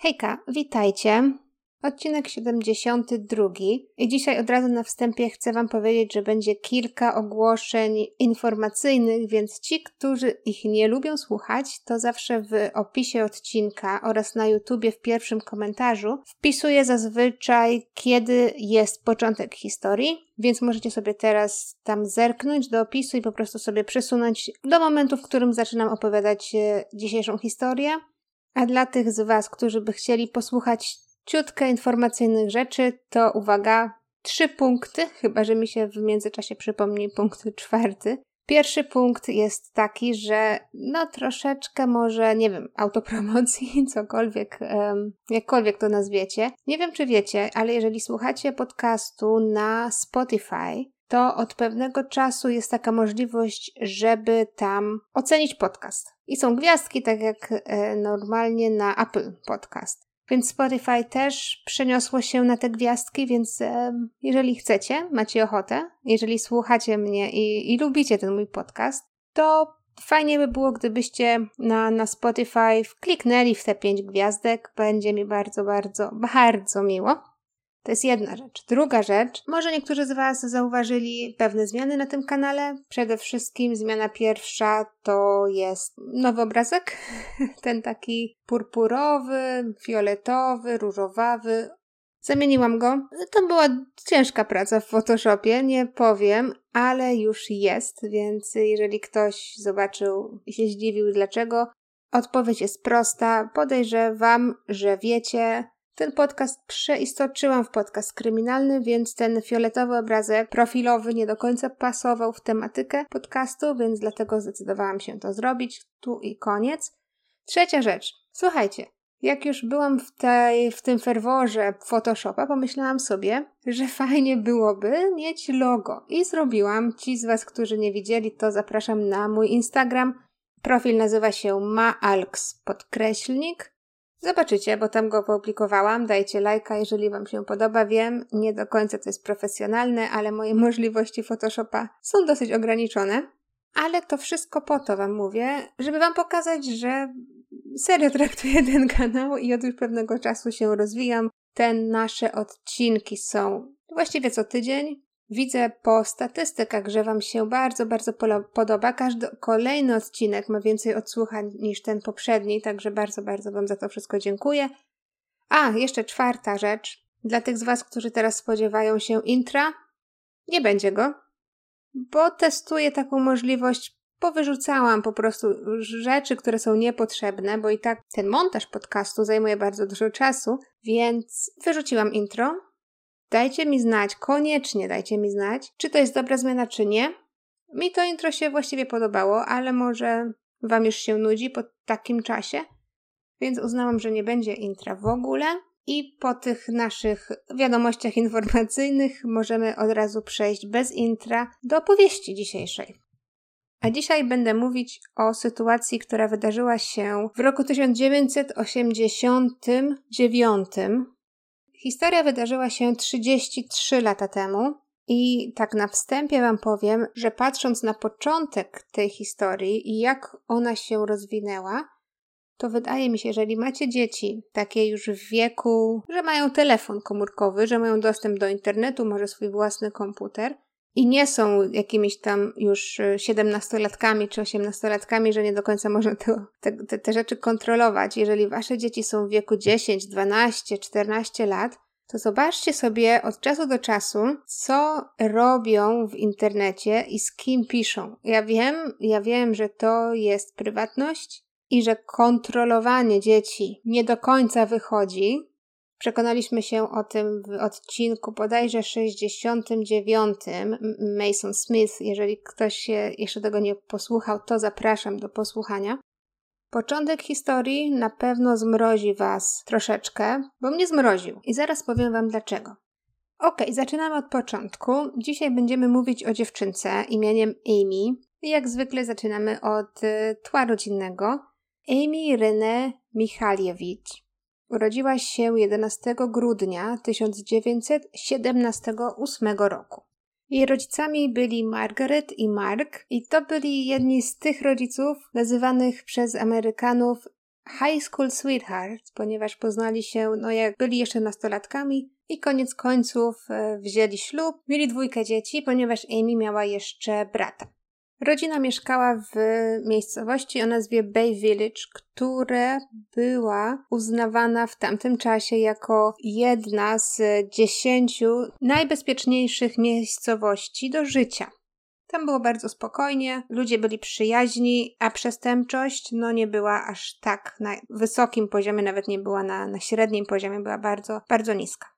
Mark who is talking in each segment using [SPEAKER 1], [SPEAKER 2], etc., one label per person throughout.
[SPEAKER 1] Hejka, witajcie. Odcinek 72. I dzisiaj od razu na wstępie chcę Wam powiedzieć, że będzie kilka ogłoszeń informacyjnych, więc ci, którzy ich nie lubią słuchać, to zawsze w opisie odcinka oraz na YouTubie w pierwszym komentarzu wpisuję zazwyczaj, kiedy jest początek historii, więc możecie sobie teraz tam zerknąć do opisu i po prostu sobie przesunąć do momentu, w którym zaczynam opowiadać e, dzisiejszą historię. A dla tych z Was, którzy by chcieli posłuchać ciutkę informacyjnych rzeczy, to uwaga, trzy punkty, chyba że mi się w międzyczasie przypomni punkt czwarty. Pierwszy punkt jest taki, że no troszeczkę może, nie wiem, autopromocji, cokolwiek, um, jakkolwiek to nazwiecie. Nie wiem, czy wiecie, ale jeżeli słuchacie podcastu na Spotify, to od pewnego czasu jest taka możliwość, żeby tam ocenić podcast. I są gwiazdki, tak jak e, normalnie na Apple Podcast. Więc Spotify też przeniosło się na te gwiazdki, więc e, jeżeli chcecie, macie ochotę, jeżeli słuchacie mnie i, i lubicie ten mój podcast, to fajnie by było, gdybyście na, na Spotify kliknęli w te pięć gwiazdek. Będzie mi bardzo, bardzo, bardzo miło. To jest jedna rzecz. Druga rzecz, może niektórzy z Was zauważyli pewne zmiany na tym kanale. Przede wszystkim zmiana pierwsza to jest nowy obrazek, ten taki purpurowy, fioletowy, różowawy. Zamieniłam go. To była ciężka praca w Photoshopie, nie powiem, ale już jest, więc jeżeli ktoś zobaczył i się zdziwił dlaczego, odpowiedź jest prosta. Podejrzewam, że wiecie, ten podcast przeistoczyłam w podcast kryminalny, więc ten fioletowy obrazek profilowy nie do końca pasował w tematykę podcastu, więc dlatego zdecydowałam się to zrobić. Tu i koniec. Trzecia rzecz. Słuchajcie, jak już byłam w, tej, w tym ferworze Photoshopa, pomyślałam sobie, że fajnie byłoby mieć logo. I zrobiłam. Ci z Was, którzy nie widzieli, to zapraszam na mój Instagram. Profil nazywa się maalks podkreślnik Zobaczycie, bo tam go wyopublikowałam. Dajcie lajka, jeżeli Wam się podoba. Wiem, nie do końca to jest profesjonalne, ale moje możliwości Photoshopa są dosyć ograniczone. Ale to wszystko po to Wam mówię, żeby Wam pokazać, że serio traktuję ten kanał i od już pewnego czasu się rozwijam. Te nasze odcinki są właściwie co tydzień. Widzę po statystykach, że Wam się bardzo, bardzo podoba. Każdy kolejny odcinek ma więcej odsłuchań niż ten poprzedni, także bardzo, bardzo Wam za to wszystko dziękuję. A, jeszcze czwarta rzecz. Dla tych z Was, którzy teraz spodziewają się intra, nie będzie go, bo testuję taką możliwość. Powyrzucałam po prostu rzeczy, które są niepotrzebne, bo i tak ten montaż podcastu zajmuje bardzo dużo czasu, więc wyrzuciłam intro Dajcie mi znać, koniecznie dajcie mi znać, czy to jest dobra zmiana, czy nie. Mi to intro się właściwie podobało, ale może Wam już się nudzi po takim czasie, więc uznałam, że nie będzie intra w ogóle. I po tych naszych wiadomościach informacyjnych możemy od razu przejść bez intra do opowieści dzisiejszej. A dzisiaj będę mówić o sytuacji, która wydarzyła się w roku 1989 Historia wydarzyła się 33 lata temu i tak na wstępie Wam powiem, że patrząc na początek tej historii i jak ona się rozwinęła, to wydaje mi się, że jeżeli macie dzieci takie już w wieku, że mają telefon komórkowy, że mają dostęp do internetu, może swój własny komputer, i nie są jakimiś tam już e, siedemnastolatkami czy osiemnastolatkami, że nie do końca można te, te rzeczy kontrolować. Jeżeli wasze dzieci są w wieku 10, 12, 14 lat, to zobaczcie sobie od czasu do czasu, co robią w internecie i z kim piszą. Ja wiem, ja wiem, że to jest prywatność i że kontrolowanie dzieci nie do końca wychodzi, Przekonaliśmy się o tym w odcinku bodajże 69 Mason Smith. Jeżeli ktoś się jeszcze tego nie posłuchał, to zapraszam do posłuchania. Początek historii na pewno zmrozi Was troszeczkę, bo mnie zmroził i zaraz powiem Wam dlaczego. Ok, zaczynamy od początku. Dzisiaj będziemy mówić o dziewczynce imieniem Amy. I jak zwykle zaczynamy od y, tła rodzinnego. Amy Renee Michaliewicz Urodziła się 11 grudnia 1978 roku. Jej rodzicami byli Margaret i Mark, i to byli jedni z tych rodziców nazywanych przez Amerykanów high school sweetheart, ponieważ poznali się, no jak byli jeszcze nastolatkami i koniec końców e, wzięli ślub, mieli dwójkę dzieci, ponieważ Amy miała jeszcze brata. Rodzina mieszkała w miejscowości o nazwie Bay Village, która była uznawana w tamtym czasie jako jedna z dziesięciu najbezpieczniejszych miejscowości do życia. Tam było bardzo spokojnie, ludzie byli przyjaźni, a przestępczość no nie była aż tak na wysokim poziomie, nawet nie była na, na średnim poziomie, była bardzo, bardzo niska.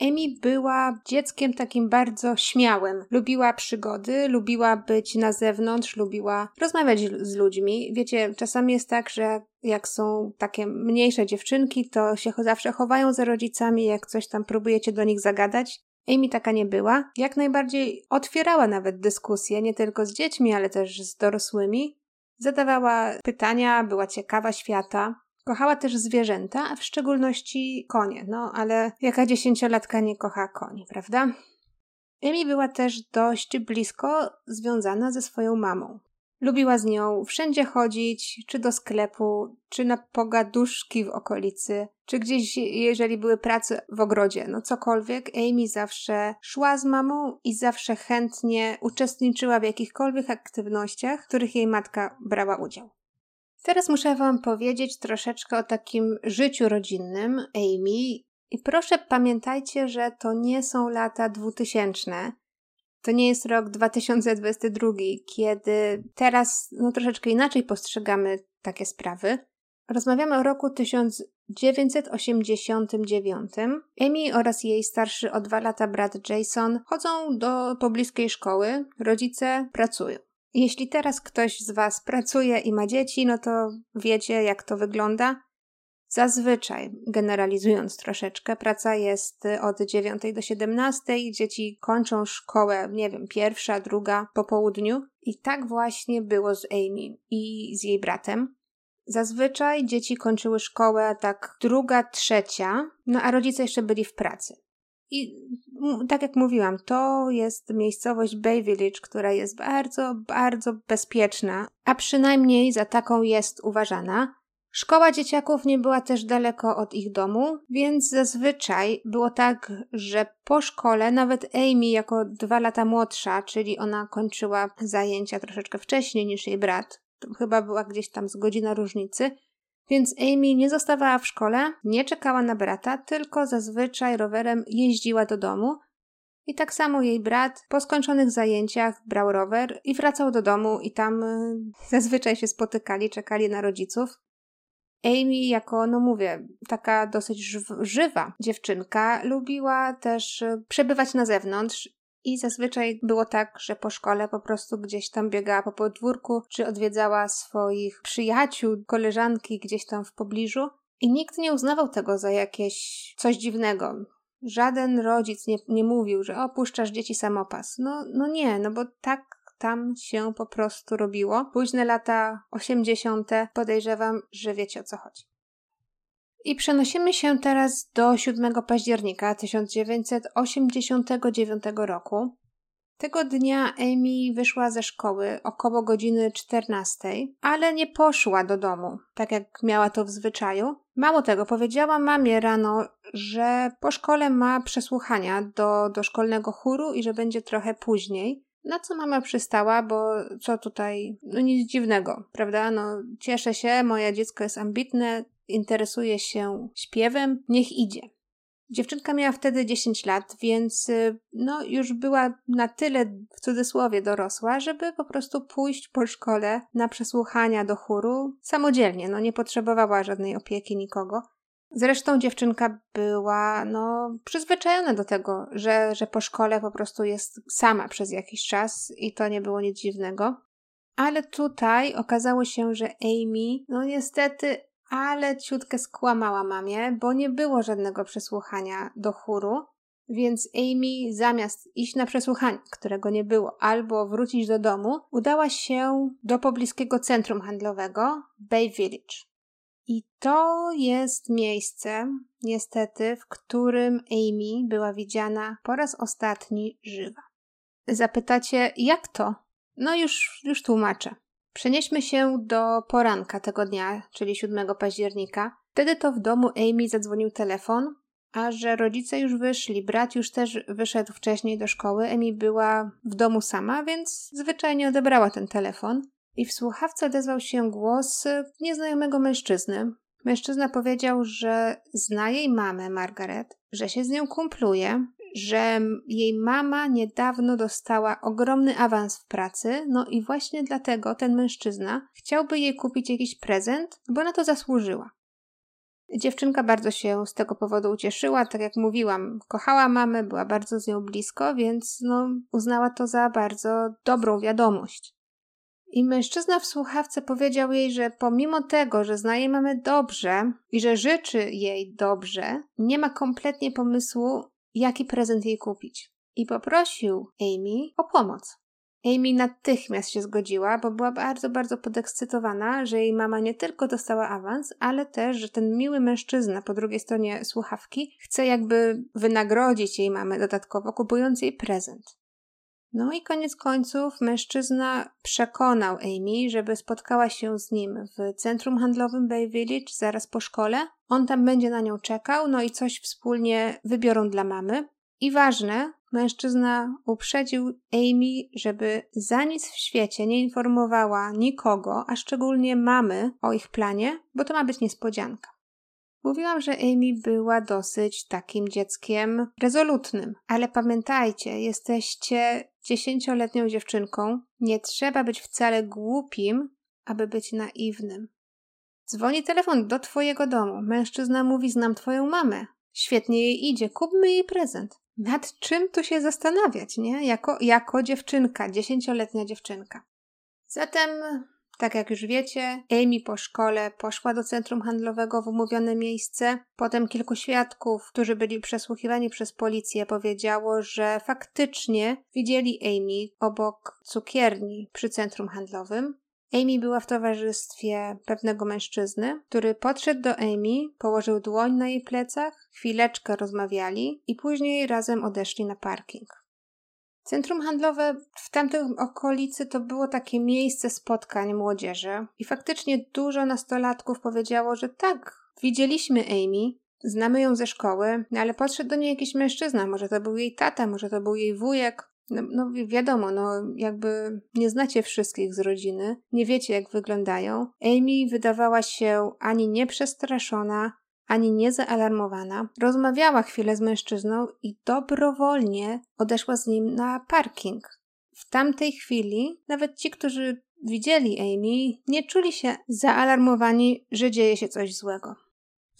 [SPEAKER 1] Emi była dzieckiem takim bardzo śmiałym. Lubiła przygody, lubiła być na zewnątrz, lubiła rozmawiać z ludźmi. Wiecie, czasami jest tak, że jak są takie mniejsze dziewczynki, to się zawsze chowają za rodzicami, jak coś tam próbujecie do nich zagadać. Amy taka nie była. Jak najbardziej otwierała nawet dyskusje, nie tylko z dziećmi, ale też z dorosłymi. Zadawała pytania, była ciekawa świata. Kochała też zwierzęta, a w szczególności konie. No, ale jaka dziesięciolatka nie kocha koni, prawda? Amy była też dość blisko związana ze swoją mamą. Lubiła z nią wszędzie chodzić, czy do sklepu, czy na pogaduszki w okolicy, czy gdzieś, jeżeli były prace w ogrodzie, no cokolwiek. Amy zawsze szła z mamą i zawsze chętnie uczestniczyła w jakichkolwiek aktywnościach, w których jej matka brała udział. Teraz muszę Wam powiedzieć troszeczkę o takim życiu rodzinnym Amy. I proszę pamiętajcie, że to nie są lata dwutysięczne. To nie jest rok 2022, kiedy teraz no, troszeczkę inaczej postrzegamy takie sprawy. Rozmawiamy o roku 1989. Amy oraz jej starszy o dwa lata brat Jason chodzą do pobliskiej szkoły, rodzice pracują. Jeśli teraz ktoś z Was pracuje i ma dzieci, no to wiecie, jak to wygląda. Zazwyczaj, generalizując troszeczkę, praca jest od 9 do 17, dzieci kończą szkołę, nie wiem, pierwsza, druga po południu. I tak właśnie było z Amy i z jej bratem. Zazwyczaj dzieci kończyły szkołę tak druga, trzecia, no a rodzice jeszcze byli w pracy. I tak jak mówiłam, to jest miejscowość Bay Village, która jest bardzo, bardzo bezpieczna, a przynajmniej za taką jest uważana. Szkoła dzieciaków nie była też daleko od ich domu, więc zazwyczaj było tak, że po szkole nawet Amy jako dwa lata młodsza, czyli ona kończyła zajęcia troszeczkę wcześniej niż jej brat, chyba była gdzieś tam z godzina różnicy, więc Amy nie zostawała w szkole, nie czekała na brata, tylko zazwyczaj rowerem jeździła do domu. I tak samo jej brat po skończonych zajęciach brał rower i wracał do domu i tam y, zazwyczaj się spotykali, czekali na rodziców. Amy, jako, no mówię, taka dosyć żywa dziewczynka, lubiła też y, przebywać na zewnątrz i zazwyczaj było tak, że po szkole po prostu gdzieś tam biegała po podwórku, czy odwiedzała swoich przyjaciół, koleżanki gdzieś tam w pobliżu. I nikt nie uznawał tego za jakieś coś dziwnego. Żaden rodzic nie, nie mówił, że opuszczasz dzieci samopas. No, no nie, no bo tak tam się po prostu robiło. Późne lata osiemdziesiąte podejrzewam, że wiecie o co chodzi. I przenosimy się teraz do 7 października 1989 roku. Tego dnia Amy wyszła ze szkoły około godziny 14, ale nie poszła do domu, tak jak miała to w zwyczaju. Mało tego, powiedziała mamie rano, że po szkole ma przesłuchania do, do szkolnego chóru i że będzie trochę później. Na co mama przystała, bo co tutaj, no nic dziwnego, prawda? No, cieszę się, moje dziecko jest ambitne, interesuje się śpiewem, niech idzie. Dziewczynka miała wtedy 10 lat, więc y, no już była na tyle w cudzysłowie dorosła, żeby po prostu pójść po szkole na przesłuchania do chóru samodzielnie, no nie potrzebowała żadnej opieki nikogo. Zresztą dziewczynka była no przyzwyczajona do tego, że, że po szkole po prostu jest sama przez jakiś czas i to nie było nic dziwnego. Ale tutaj okazało się, że Amy, no niestety ale ciutkę skłamała mamie, bo nie było żadnego przesłuchania do chóru, więc Amy zamiast iść na przesłuchanie, którego nie było, albo wrócić do domu, udała się do pobliskiego centrum handlowego Bay Village. I to jest miejsce, niestety, w którym Amy była widziana po raz ostatni żywa. Zapytacie, jak to? No już, już tłumaczę. Przenieśmy się do poranka tego dnia, czyli 7 października. Wtedy to w domu Amy zadzwonił telefon, a że rodzice już wyszli, brat już też wyszedł wcześniej do szkoły, Amy była w domu sama, więc zwyczajnie odebrała ten telefon. I w słuchawce odezwał się głos nieznajomego mężczyzny. Mężczyzna powiedział, że zna jej mamę, Margaret, że się z nią kumpluje, że jej mama niedawno dostała ogromny awans w pracy, no i właśnie dlatego ten mężczyzna chciałby jej kupić jakiś prezent, bo na to zasłużyła. Dziewczynka bardzo się z tego powodu ucieszyła, tak jak mówiłam, kochała mamę, była bardzo z nią blisko, więc no, uznała to za bardzo dobrą wiadomość. I mężczyzna w słuchawce powiedział jej, że pomimo tego, że zna jej mamę dobrze i że życzy jej dobrze, nie ma kompletnie pomysłu, jaki prezent jej kupić. I poprosił Amy o pomoc. Amy natychmiast się zgodziła, bo była bardzo, bardzo podekscytowana, że jej mama nie tylko dostała awans, ale też, że ten miły mężczyzna po drugiej stronie słuchawki chce jakby wynagrodzić jej mamę dodatkowo, kupując jej prezent. No i koniec końców mężczyzna przekonał Amy, żeby spotkała się z nim w centrum handlowym Bay Village zaraz po szkole. On tam będzie na nią czekał, no i coś wspólnie wybiorą dla mamy. I ważne, mężczyzna uprzedził Amy, żeby za nic w świecie nie informowała nikogo, a szczególnie mamy o ich planie, bo to ma być niespodzianka. Mówiłam, że Amy była dosyć takim dzieckiem rezolutnym, ale pamiętajcie, jesteście dziesięcioletnią dziewczynką, nie trzeba być wcale głupim, aby być naiwnym. Dzwoni telefon do twojego domu. Mężczyzna mówi: Znam twoją mamę. Świetnie jej idzie, kupmy jej prezent. Nad czym tu się zastanawiać, nie? Jako, jako dziewczynka, dziesięcioletnia dziewczynka. Zatem tak jak już wiecie, Amy po szkole poszła do centrum handlowego w umówione miejsce. Potem kilku świadków, którzy byli przesłuchiwani przez policję, powiedziało, że faktycznie widzieli Amy obok cukierni przy centrum handlowym. Amy była w towarzystwie pewnego mężczyzny, który podszedł do Amy, położył dłoń na jej plecach, chwileczkę rozmawiali i później razem odeszli na parking. Centrum handlowe w tamtej okolicy to było takie miejsce spotkań młodzieży i faktycznie dużo nastolatków powiedziało, że tak, widzieliśmy Amy, znamy ją ze szkoły, no ale podszedł do niej jakiś mężczyzna, może to był jej tata, może to był jej wujek. No, no wiadomo, no jakby nie znacie wszystkich z rodziny, nie wiecie jak wyglądają. Amy wydawała się ani nieprzestraszona, ani nie zaalarmowana, rozmawiała chwilę z mężczyzną i dobrowolnie odeszła z nim na parking. W tamtej chwili nawet ci, którzy widzieli Amy, nie czuli się zaalarmowani, że dzieje się coś złego.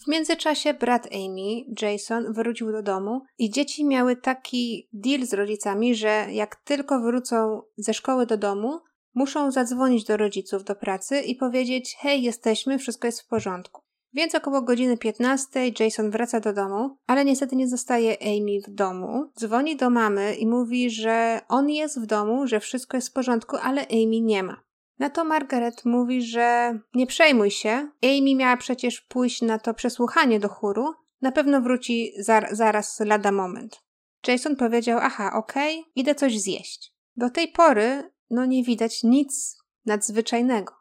[SPEAKER 1] W międzyczasie brat Amy, Jason, wrócił do domu i dzieci miały taki deal z rodzicami, że jak tylko wrócą ze szkoły do domu, muszą zadzwonić do rodziców do pracy i powiedzieć: Hej, jesteśmy, wszystko jest w porządku. Więc około godziny 15 Jason wraca do domu, ale niestety nie zostaje Amy w domu. Dzwoni do mamy i mówi, że on jest w domu, że wszystko jest w porządku, ale Amy nie ma. Na to Margaret mówi, że nie przejmuj się, Amy miała przecież pójść na to przesłuchanie do chóru, na pewno wróci zar zaraz lada moment. Jason powiedział, aha, okej, okay, idę coś zjeść. Do tej pory, no nie widać nic nadzwyczajnego.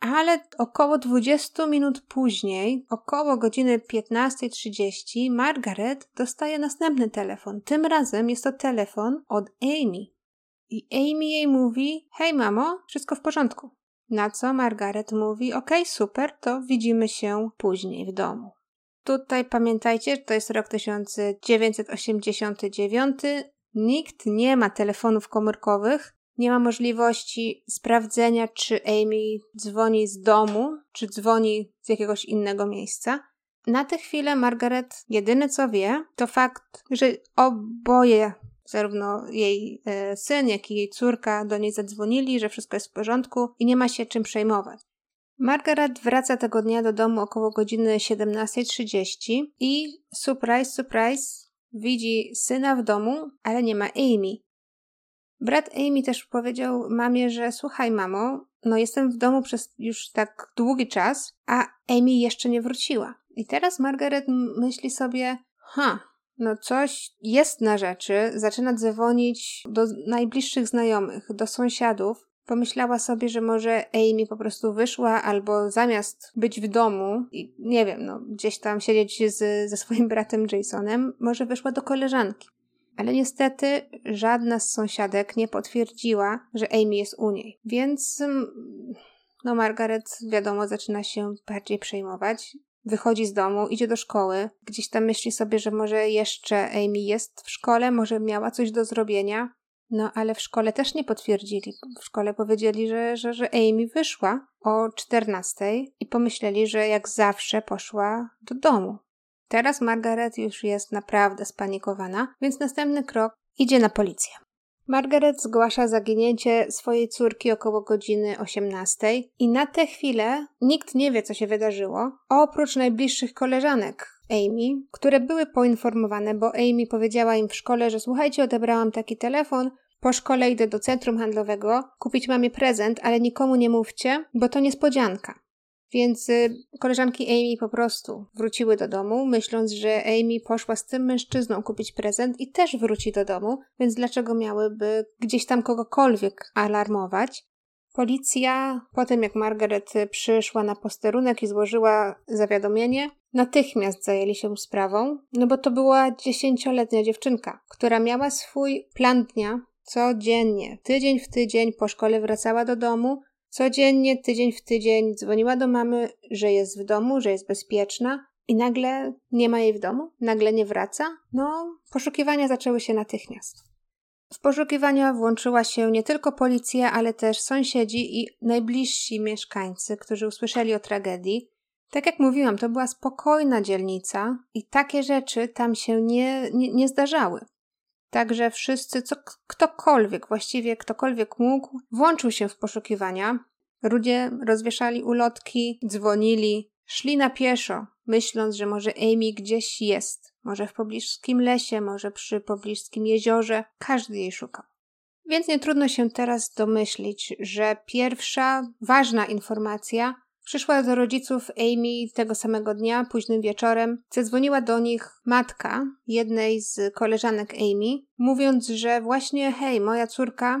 [SPEAKER 1] Ale około 20 minut później, około godziny 15.30, Margaret dostaje następny telefon. Tym razem jest to telefon od Amy. I Amy jej mówi: Hej, mamo, wszystko w porządku. Na co Margaret mówi: Okej, super, to widzimy się później w domu. Tutaj pamiętajcie, że to jest rok 1989. Nikt nie ma telefonów komórkowych, nie ma możliwości sprawdzenia, czy Amy dzwoni z domu, czy dzwoni z jakiegoś innego miejsca. Na tę chwilę Margaret jedyne co wie, to fakt, że oboje, zarówno jej e, syn, jak i jej córka do niej zadzwonili, że wszystko jest w porządku i nie ma się czym przejmować. Margaret wraca tego dnia do domu około godziny 17.30 i surprise, surprise, widzi syna w domu, ale nie ma Amy. Brat Amy też powiedział mamie, że słuchaj mamo, no jestem w domu przez już tak długi czas, a Amy jeszcze nie wróciła. I teraz Margaret myśli sobie, ha, no coś jest na rzeczy, zaczyna dzwonić do najbliższych znajomych, do sąsiadów, Pomyślała sobie, że może Amy po prostu wyszła, albo zamiast być w domu i nie wiem, no gdzieś tam siedzieć z, ze swoim bratem Jasonem, może wyszła do koleżanki. Ale niestety żadna z sąsiadek nie potwierdziła, że Amy jest u niej. Więc mm, no Margaret wiadomo zaczyna się bardziej przejmować. Wychodzi z domu, idzie do szkoły, gdzieś tam myśli sobie, że może jeszcze Amy jest w szkole, może miała coś do zrobienia. No ale w szkole też nie potwierdzili. W szkole powiedzieli, że, że, że Amy wyszła o 14 i pomyśleli, że jak zawsze poszła do domu. Teraz Margaret już jest naprawdę spanikowana, więc następny krok idzie na policję. Margaret zgłasza zaginięcie swojej córki około godziny 18 i na tę chwilę nikt nie wie, co się wydarzyło, oprócz najbliższych koleżanek Amy, które były poinformowane, bo Amy powiedziała im w szkole, że słuchajcie, odebrałam taki telefon, po szkole idę do centrum handlowego kupić mamie prezent, ale nikomu nie mówcie, bo to niespodzianka. Więc y, koleżanki Amy po prostu wróciły do domu, myśląc, że Amy poszła z tym mężczyzną kupić prezent i też wróci do domu, więc dlaczego miałyby gdzieś tam kogokolwiek alarmować? Policja, po tym jak Margaret przyszła na posterunek i złożyła zawiadomienie, natychmiast zajęli się sprawą, no bo to była dziesięcioletnia dziewczynka, która miała swój plan dnia codziennie. Tydzień w tydzień po szkole wracała do domu, Codziennie, tydzień w tydzień dzwoniła do mamy, że jest w domu, że jest bezpieczna i nagle nie ma jej w domu, nagle nie wraca. No, poszukiwania zaczęły się natychmiast. W poszukiwania włączyła się nie tylko policja, ale też sąsiedzi i najbliżsi mieszkańcy, którzy usłyszeli o tragedii. Tak jak mówiłam, to była spokojna dzielnica i takie rzeczy tam się nie, nie, nie zdarzały. Także wszyscy, co, ktokolwiek, właściwie ktokolwiek mógł, włączył się w poszukiwania. Ludzie rozwieszali ulotki, dzwonili, szli na pieszo, myśląc, że może Amy gdzieś jest, może w pobliskim lesie, może przy pobliskim jeziorze. Każdy jej szukał. Więc nie trudno się teraz domyślić, że pierwsza ważna informacja Przyszła do rodziców Amy tego samego dnia, późnym wieczorem. Zadzwoniła do nich matka jednej z koleżanek Amy, mówiąc, że właśnie, hej, moja córka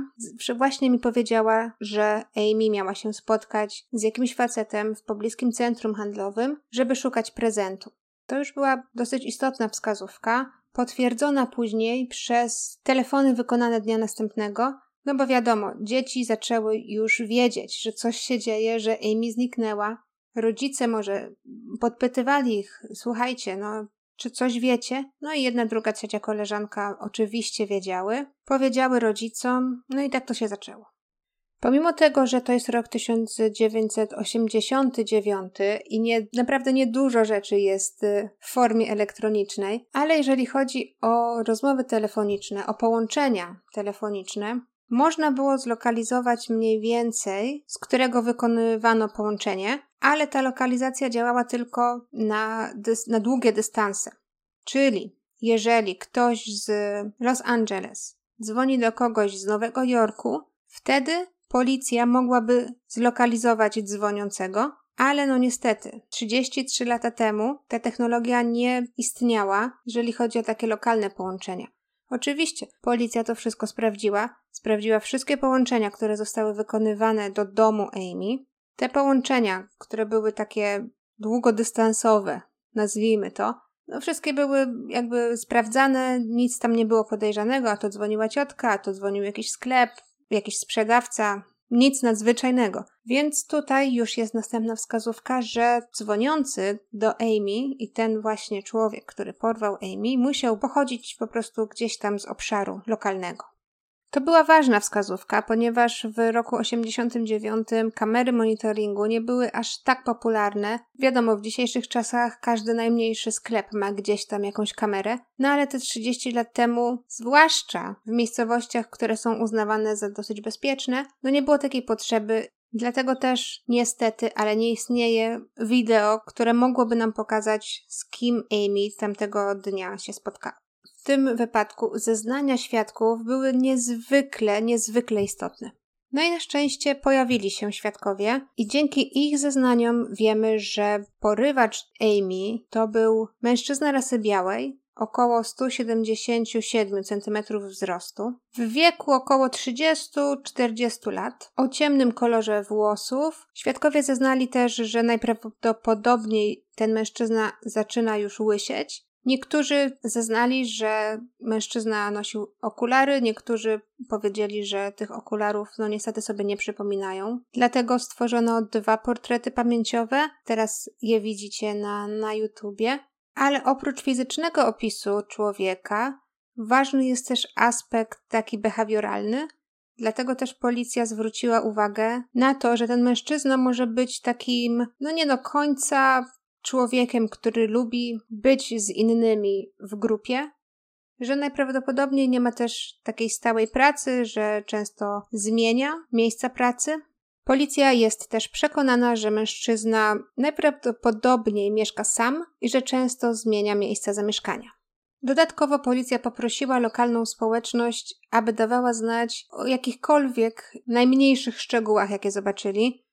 [SPEAKER 1] właśnie mi powiedziała, że Amy miała się spotkać z jakimś facetem w pobliskim centrum handlowym, żeby szukać prezentu. To już była dosyć istotna wskazówka, potwierdzona później przez telefony wykonane dnia następnego, no bo wiadomo, dzieci zaczęły już wiedzieć, że coś się dzieje, że Amy zniknęła. Rodzice może podpytywali ich, słuchajcie, no czy coś wiecie? No i jedna, druga, trzecia koleżanka oczywiście wiedziały, powiedziały rodzicom, no i tak to się zaczęło. Pomimo tego, że to jest rok 1989 i nie, naprawdę niedużo rzeczy jest y, w formie elektronicznej, ale jeżeli chodzi o rozmowy telefoniczne, o połączenia telefoniczne, można było zlokalizować mniej więcej, z którego wykonywano połączenie, ale ta lokalizacja działała tylko na, na długie dystanse. Czyli jeżeli ktoś z Los Angeles dzwoni do kogoś z Nowego Jorku, wtedy policja mogłaby zlokalizować dzwoniącego, ale no niestety, 33 lata temu ta technologia nie istniała, jeżeli chodzi o takie lokalne połączenia. Oczywiście, policja to wszystko sprawdziła, sprawdziła wszystkie połączenia, które zostały wykonywane do domu Amy. Te połączenia, które były takie długodystansowe, nazwijmy to, no wszystkie były jakby sprawdzane, nic tam nie było podejrzanego, a to dzwoniła ciotka, a to dzwonił jakiś sklep, jakiś sprzedawca, nic nadzwyczajnego. Więc tutaj już jest następna wskazówka, że dzwoniący do Amy i ten właśnie człowiek, który porwał Amy, musiał pochodzić po prostu gdzieś tam z obszaru lokalnego. To była ważna wskazówka, ponieważ w roku 89 kamery monitoringu nie były aż tak popularne. Wiadomo, w dzisiejszych czasach każdy najmniejszy sklep ma gdzieś tam jakąś kamerę, no ale te 30 lat temu, zwłaszcza w miejscowościach, które są uznawane za dosyć bezpieczne, no nie było takiej potrzeby Dlatego też niestety, ale nie istnieje wideo, które mogłoby nam pokazać, z kim Amy tamtego dnia się spotkała tym wypadku zeznania świadków były niezwykle, niezwykle istotne. No i na szczęście pojawili się świadkowie, i dzięki ich zeznaniom wiemy, że porywacz Amy to był mężczyzna rasy białej około 177 cm wzrostu, w wieku około 30-40 lat, o ciemnym kolorze włosów. Świadkowie zeznali też, że najprawdopodobniej ten mężczyzna zaczyna już łysieć. Niektórzy zeznali, że mężczyzna nosił okulary, niektórzy powiedzieli, że tych okularów no niestety sobie nie przypominają. Dlatego stworzono dwa portrety pamięciowe. Teraz je widzicie na, na YouTubie. Ale oprócz fizycznego opisu człowieka, ważny jest też aspekt taki behawioralny. Dlatego też policja zwróciła uwagę na to, że ten mężczyzna może być takim, no nie do końca człowiekiem, który lubi być z innymi w grupie, że najprawdopodobniej nie ma też takiej stałej pracy, że często zmienia miejsca pracy. Policja jest też przekonana, że mężczyzna najprawdopodobniej mieszka sam i że często zmienia miejsca zamieszkania. Dodatkowo policja poprosiła lokalną społeczność, aby dawała znać o jakichkolwiek najmniejszych szczegółach, jakie zobaczyli,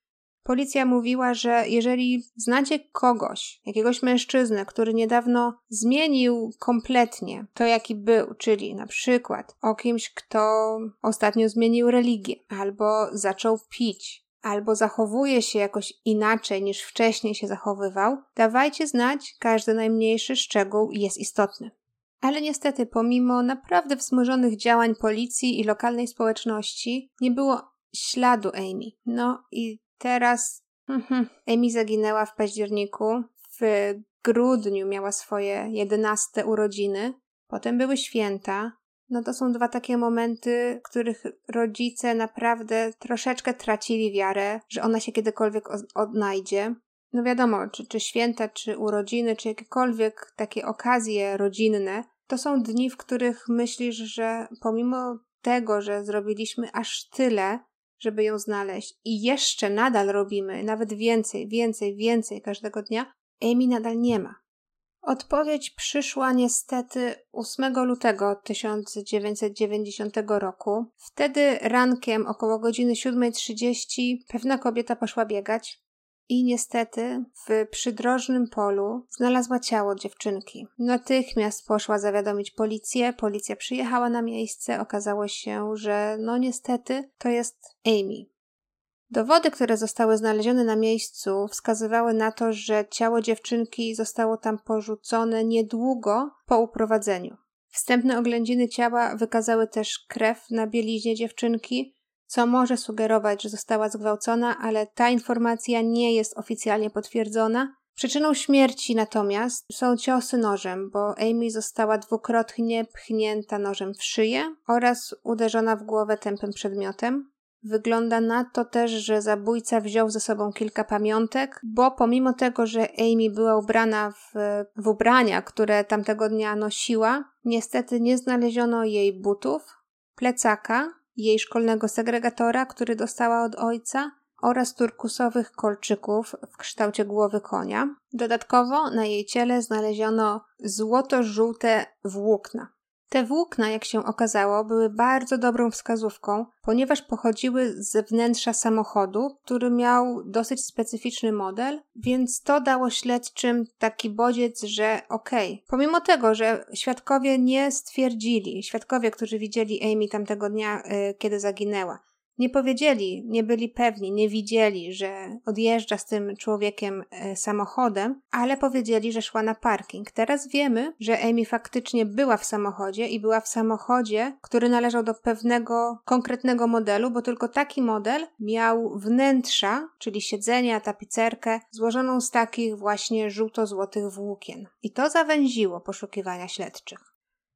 [SPEAKER 1] Policja mówiła, że jeżeli znacie kogoś, jakiegoś mężczyznę, który niedawno zmienił kompletnie to, jaki był, czyli na przykład o kimś, kto ostatnio zmienił religię, albo zaczął pić, albo zachowuje się jakoś inaczej niż wcześniej się zachowywał, dawajcie znać, każdy najmniejszy szczegół jest istotny. Ale niestety, pomimo naprawdę wzmożonych działań policji i lokalnej społeczności, nie było śladu Amy. No i Teraz mhm, Amy zaginęła w październiku. W grudniu miała swoje jedenaste urodziny. Potem były święta. No to są dwa takie momenty, w których rodzice naprawdę troszeczkę tracili wiarę, że ona się kiedykolwiek odnajdzie. No wiadomo, czy, czy święta, czy urodziny, czy jakiekolwiek takie okazje rodzinne, to są dni, w których myślisz, że pomimo tego, że zrobiliśmy aż tyle, żeby ją znaleźć. I jeszcze nadal robimy, nawet więcej, więcej, więcej każdego dnia. Amy nadal nie ma. Odpowiedź przyszła niestety 8 lutego 1990 roku. Wtedy rankiem około godziny 7.30 pewna kobieta poszła biegać i niestety w przydrożnym polu znalazła ciało dziewczynki. Natychmiast poszła zawiadomić policję. Policja przyjechała na miejsce. Okazało się, że no niestety to jest Amy. Dowody, które zostały znalezione na miejscu, wskazywały na to, że ciało dziewczynki zostało tam porzucone niedługo po uprowadzeniu. Wstępne oględziny ciała wykazały też krew na bieliźnie dziewczynki, co może sugerować, że została zgwałcona, ale ta informacja nie jest oficjalnie potwierdzona. Przyczyną śmierci natomiast są ciosy nożem, bo Amy została dwukrotnie pchnięta nożem w szyję oraz uderzona w głowę tępym przedmiotem. Wygląda na to też, że zabójca wziął ze sobą kilka pamiątek, bo pomimo tego, że Amy była ubrana w, w ubrania, które tamtego dnia nosiła, niestety nie znaleziono jej butów, plecaka jej szkolnego segregatora, który dostała od ojca, oraz turkusowych kolczyków w kształcie głowy konia. Dodatkowo na jej ciele znaleziono złoto-żółte włókna. Te włókna, jak się okazało, były bardzo dobrą wskazówką, ponieważ pochodziły z wnętrza samochodu, który miał dosyć specyficzny model, więc to dało śledczym taki bodziec, że okej. Okay. Pomimo tego, że świadkowie nie stwierdzili, świadkowie, którzy widzieli Amy tamtego dnia, yy, kiedy zaginęła, nie powiedzieli, nie byli pewni, nie widzieli, że odjeżdża z tym człowiekiem e, samochodem, ale powiedzieli, że szła na parking. Teraz wiemy, że Amy faktycznie była w samochodzie i była w samochodzie, który należał do pewnego konkretnego modelu, bo tylko taki model miał wnętrza, czyli siedzenia, tapicerkę, złożoną z takich właśnie żółto-złotych włókien. I to zawęziło poszukiwania śledczych.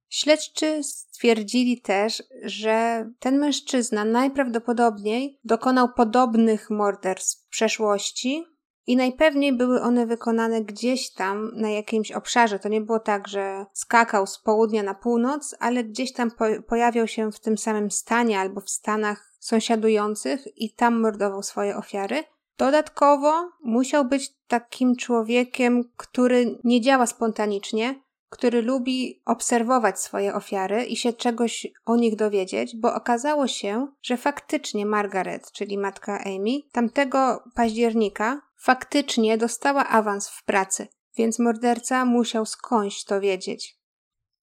[SPEAKER 1] Śledczy stwierdzili też, że ten mężczyzna najprawdopodobniej dokonał podobnych morderstw w przeszłości i najpewniej były one wykonane gdzieś tam na jakimś obszarze. To nie było tak, że skakał z południa na północ, ale gdzieś tam po pojawiał się w tym samym stanie albo w stanach sąsiadujących i tam mordował swoje ofiary. Dodatkowo musiał być takim człowiekiem, który nie działa spontanicznie, który lubi obserwować swoje ofiary i się czegoś o nich dowiedzieć, bo okazało się, że faktycznie Margaret, czyli matka Amy, tamtego października faktycznie dostała awans w pracy, więc morderca musiał skądś to wiedzieć.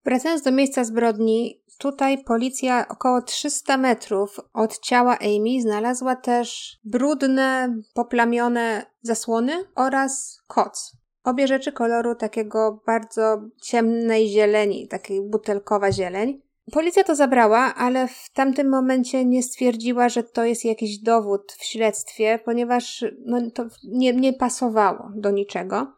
[SPEAKER 1] Wracając do miejsca zbrodni, tutaj policja około 300 metrów od ciała Amy znalazła też brudne, poplamione zasłony oraz koc. Obie rzeczy koloru takiego bardzo ciemnej zieleni, takiej butelkowa zieleń. Policja to zabrała, ale w tamtym momencie nie stwierdziła, że to jest jakiś dowód w śledztwie, ponieważ no, to nie, nie pasowało do niczego.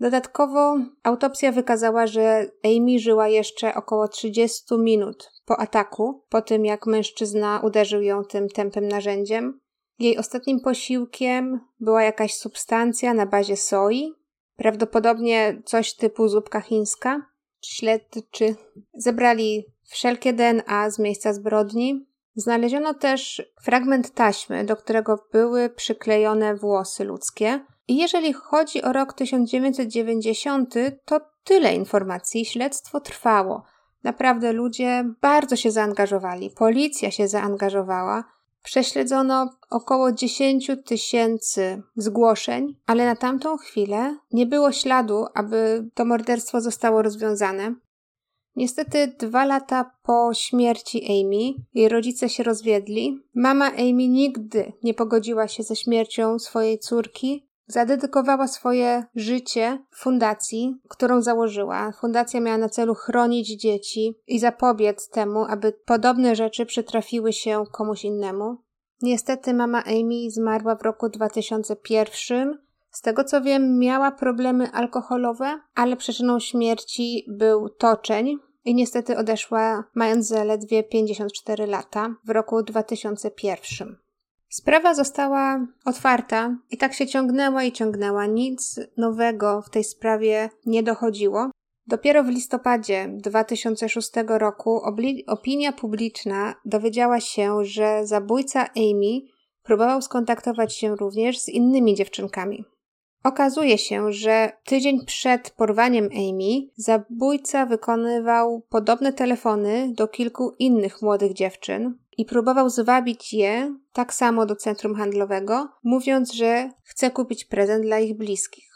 [SPEAKER 1] Dodatkowo autopsja wykazała, że Amy żyła jeszcze około 30 minut po ataku, po tym jak mężczyzna uderzył ją tym tępym narzędziem. Jej ostatnim posiłkiem była jakaś substancja na bazie soi, prawdopodobnie coś typu zupka chińska. Śledczy zebrali wszelkie DNA z miejsca zbrodni. Znaleziono też fragment taśmy, do którego były przyklejone włosy ludzkie. I jeżeli chodzi o rok 1990, to tyle informacji. Śledztwo trwało. Naprawdę ludzie bardzo się zaangażowali. Policja się zaangażowała. Prześledzono około 10 tysięcy zgłoszeń, ale na tamtą chwilę nie było śladu, aby to morderstwo zostało rozwiązane. Niestety dwa lata po śmierci Amy jej rodzice się rozwiedli. Mama Amy nigdy nie pogodziła się ze śmiercią swojej córki. Zadedykowała swoje życie fundacji, którą założyła. Fundacja miała na celu chronić dzieci i zapobiec temu, aby podobne rzeczy przytrafiły się komuś innemu. Niestety mama Amy zmarła w roku 2001 z tego co wiem, miała problemy alkoholowe, ale przyczyną śmierci był toczeń i niestety odeszła mając zaledwie 54 lata w roku 2001. Sprawa została otwarta i tak się ciągnęła i ciągnęła. Nic nowego w tej sprawie nie dochodziło. Dopiero w listopadzie 2006 roku opinia publiczna dowiedziała się, że zabójca Amy próbował skontaktować się również z innymi dziewczynkami. Okazuje się, że tydzień przed porwaniem Amy zabójca wykonywał podobne telefony do kilku innych młodych dziewczyn i próbował zwabić je tak samo do centrum handlowego, mówiąc, że chce kupić prezent dla ich bliskich.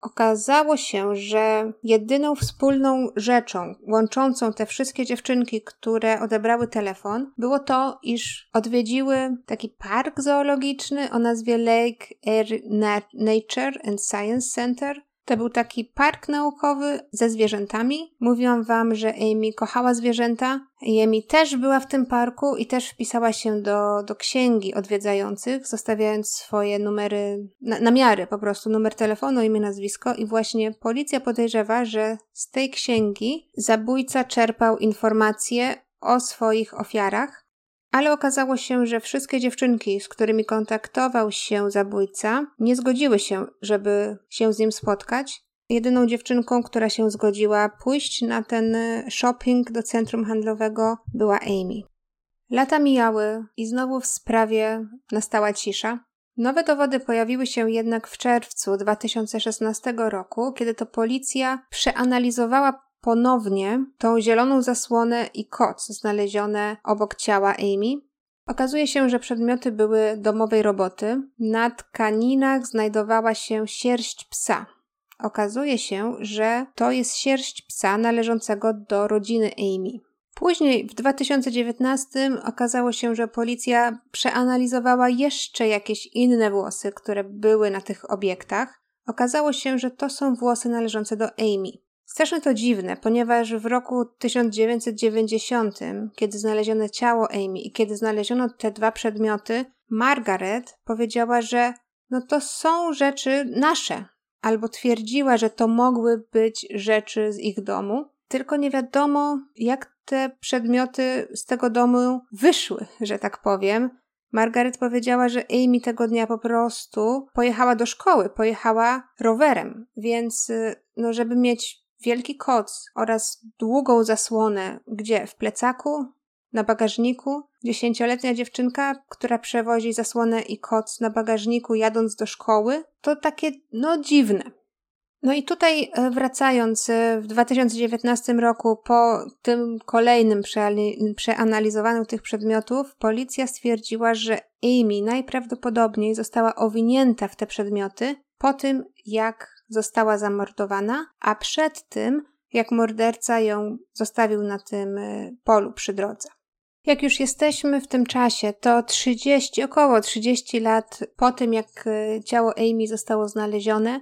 [SPEAKER 1] Okazało się, że jedyną wspólną rzeczą łączącą te wszystkie dziewczynki, które odebrały telefon, było to, iż odwiedziły taki park zoologiczny o nazwie Lake Air Nature and Science Center, to był taki park naukowy ze zwierzętami. Mówiłam wam, że Amy kochała zwierzęta. Amy też była w tym parku i też wpisała się do, do księgi odwiedzających, zostawiając swoje numery, na, namiary po prostu, numer telefonu, imię, nazwisko. I właśnie policja podejrzewa, że z tej księgi zabójca czerpał informacje o swoich ofiarach ale okazało się, że wszystkie dziewczynki, z którymi kontaktował się zabójca, nie zgodziły się, żeby się z nim spotkać. Jedyną dziewczynką, która się zgodziła pójść na ten shopping do centrum handlowego, była Amy. Lata mijały i znowu w sprawie nastała cisza. Nowe dowody pojawiły się jednak w czerwcu 2016 roku, kiedy to policja przeanalizowała ponownie tą zieloną zasłonę i koc znalezione obok ciała Amy. Okazuje się, że przedmioty były domowej roboty. Na tkaninach znajdowała się sierść psa. Okazuje się, że to jest sierść psa należącego do rodziny Amy. Później, w 2019, okazało się, że policja przeanalizowała jeszcze jakieś inne włosy, które były na tych obiektach. Okazało się, że to są włosy należące do Amy. Strasznie to dziwne, ponieważ w roku 1990, kiedy znaleziono ciało Amy i kiedy znaleziono te dwa przedmioty, Margaret powiedziała, że no to są rzeczy nasze, albo twierdziła, że to mogły być rzeczy z ich domu, tylko nie wiadomo, jak te przedmioty z tego domu wyszły, że tak powiem. Margaret powiedziała, że Amy tego dnia po prostu pojechała do szkoły, pojechała rowerem, więc no, żeby mieć wielki koc oraz długą zasłonę, gdzie w plecaku, na bagażniku, dziesięcioletnia dziewczynka, która przewozi zasłonę i koc na bagażniku jadąc do szkoły, to takie no dziwne. No i tutaj e, wracając, e, w 2019 roku po tym kolejnym przeanalizowaniu tych przedmiotów, policja stwierdziła, że Amy najprawdopodobniej została owinięta w te przedmioty po tym, jak została zamordowana, a przed tym jak morderca ją zostawił na tym y, polu przy drodze. Jak już jesteśmy w tym czasie, to 30, około 30 lat po tym, jak y, ciało Amy zostało znalezione,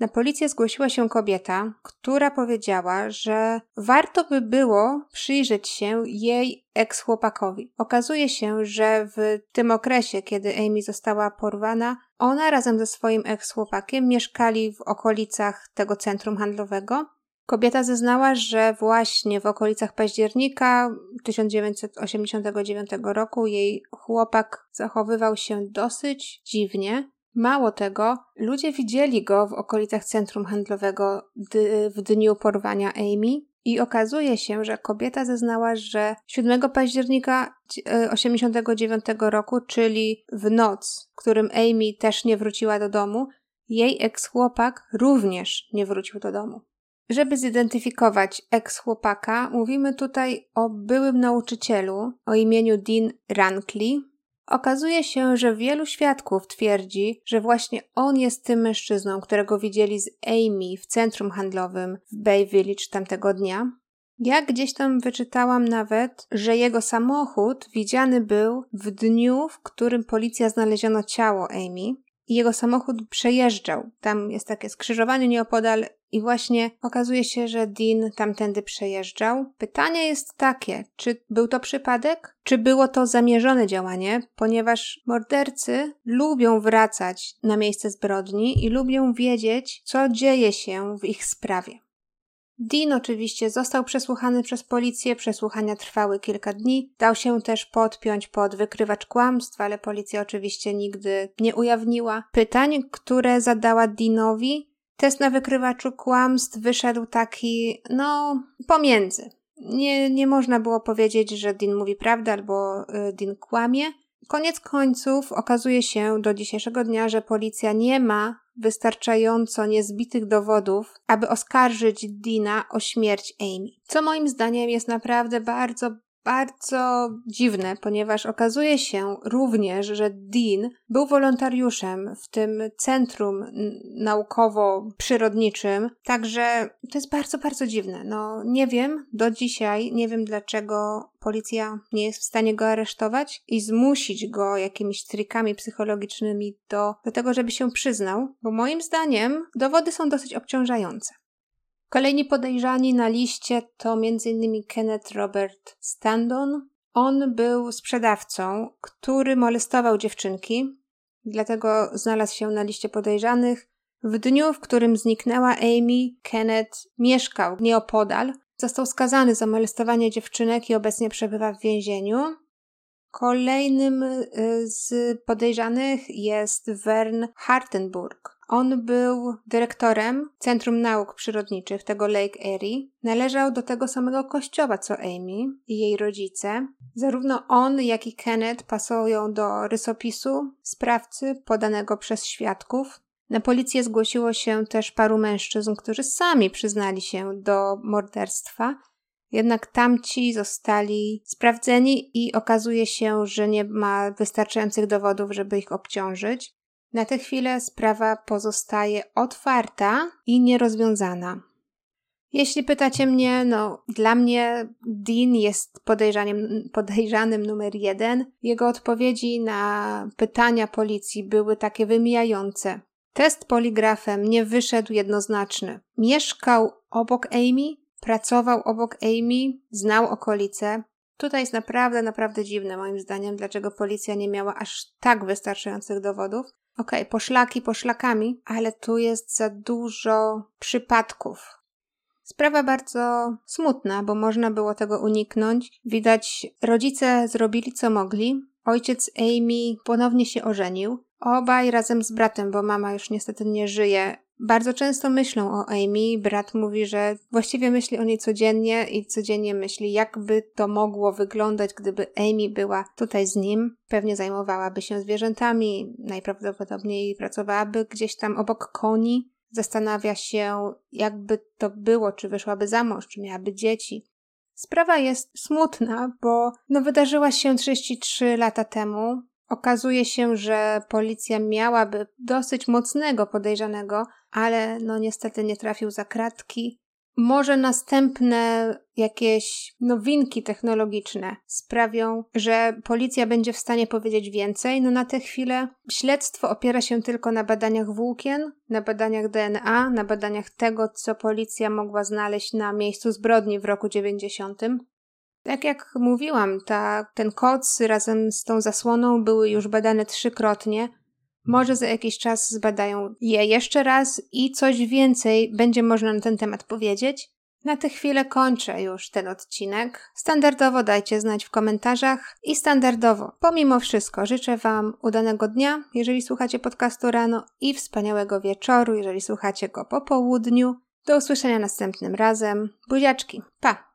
[SPEAKER 1] na policję zgłosiła się kobieta, która powiedziała, że warto by było przyjrzeć się jej eks-chłopakowi. Okazuje się, że w tym okresie, kiedy Amy została porwana, ona razem ze swoim eks-chłopakiem mieszkali w okolicach tego centrum handlowego. Kobieta zeznała, że właśnie w okolicach października 1989 roku jej chłopak zachowywał się dosyć dziwnie, Mało tego, ludzie widzieli go w okolicach centrum handlowego w dniu porwania Amy i okazuje się, że kobieta zeznała, że 7 października 1989 roku, czyli w noc, w którym Amy też nie wróciła do domu, jej eks-chłopak również nie wrócił do domu. Żeby zidentyfikować eks-chłopaka, mówimy tutaj o byłym nauczycielu o imieniu Dean Rankley, Okazuje się, że wielu świadków twierdzi, że właśnie on jest tym mężczyzną, którego widzieli z Amy w centrum handlowym w Bay Village tamtego dnia. Ja gdzieś tam wyczytałam nawet, że jego samochód widziany był w dniu, w którym policja znaleziono ciało Amy i jego samochód przejeżdżał. Tam jest takie skrzyżowanie nieopodal i właśnie okazuje się, że Dean tamtędy przejeżdżał. Pytanie jest takie, czy był to przypadek, czy było to zamierzone działanie, ponieważ mordercy lubią wracać na miejsce zbrodni i lubią wiedzieć, co dzieje się w ich sprawie. Dean oczywiście został przesłuchany przez policję, przesłuchania trwały kilka dni. Dał się też podpiąć pod wykrywacz kłamstw, ale policja oczywiście nigdy nie ujawniła pytań, które zadała Deanowi, Test na wykrywaczu kłamstw wyszedł taki, no, pomiędzy. Nie, nie można było powiedzieć, że Dean mówi prawdę albo y, Dean kłamie. Koniec końców okazuje się do dzisiejszego dnia, że policja nie ma wystarczająco niezbitych dowodów, aby oskarżyć Dina o śmierć Amy. Co moim zdaniem jest naprawdę bardzo, bardzo dziwne, ponieważ okazuje się również, że Dean był wolontariuszem w tym centrum naukowo-przyrodniczym, także to jest bardzo, bardzo dziwne. No, nie wiem do dzisiaj, nie wiem dlaczego policja nie jest w stanie go aresztować i zmusić go jakimiś trikami psychologicznymi do, do tego, żeby się przyznał, bo moim zdaniem dowody są dosyć obciążające. Kolejni podejrzani na liście to m.in. Kenneth Robert Standon. On był sprzedawcą, który molestował dziewczynki, dlatego znalazł się na liście podejrzanych. W dniu, w którym zniknęła Amy, Kenneth mieszkał nieopodal. Został skazany za molestowanie dziewczynek i obecnie przebywa w więzieniu. Kolejnym y, z podejrzanych jest Vern Hartenburg. On był dyrektorem Centrum Nauk Przyrodniczych tego Lake Erie. Należał do tego samego kościoła co Amy i jej rodzice. Zarówno on, jak i Kenneth pasują do rysopisu sprawcy podanego przez świadków. Na policję zgłosiło się też paru mężczyzn, którzy sami przyznali się do morderstwa. Jednak tamci zostali sprawdzeni i okazuje się, że nie ma wystarczających dowodów, żeby ich obciążyć. Na tę chwilę sprawa pozostaje otwarta i nierozwiązana. Jeśli pytacie mnie, no dla mnie Dean jest podejrzanym, podejrzanym numer jeden. Jego odpowiedzi na pytania policji były takie wymijające. Test poligrafem nie wyszedł jednoznaczny. Mieszkał obok Amy, pracował obok Amy, znał okolice. Tutaj jest naprawdę, naprawdę dziwne moim zdaniem, dlaczego policja nie miała aż tak wystarczających dowodów. Okej, okay, poszlaki poszlakami, ale tu jest za dużo przypadków. Sprawa bardzo smutna, bo można było tego uniknąć. Widać, rodzice zrobili co mogli. Ojciec Amy ponownie się ożenił. Obaj razem z bratem, bo mama już niestety nie żyje, bardzo często myślą o Amy. Brat mówi, że właściwie myśli o niej codziennie i codziennie myśli, jakby to mogło wyglądać, gdyby Amy była tutaj z nim. Pewnie zajmowałaby się zwierzętami, najprawdopodobniej pracowałaby gdzieś tam obok koni. Zastanawia się, jakby to było, czy wyszłaby za mąż, czy miałaby dzieci. Sprawa jest smutna, bo no wydarzyła się 33 lata temu. Okazuje się, że policja miałaby dosyć mocnego podejrzanego, ale no niestety nie trafił za kratki. może następne jakieś nowinki technologiczne sprawią, że policja będzie w stanie powiedzieć więcej. No na tę chwilę śledztwo opiera się tylko na badaniach włókien, na badaniach DNA, na badaniach tego, co policja mogła znaleźć na miejscu zbrodni w roku 90. Tak jak mówiłam, ta, ten koc razem z tą zasłoną były już badane trzykrotnie. Może za jakiś czas zbadają je jeszcze raz i coś więcej będzie można na ten temat powiedzieć. Na tę chwilę kończę już ten odcinek. Standardowo dajcie znać w komentarzach i standardowo, pomimo wszystko, życzę Wam udanego dnia, jeżeli słuchacie podcastu rano i wspaniałego wieczoru, jeżeli słuchacie go po południu. Do usłyszenia następnym razem. Buziaczki. Pa!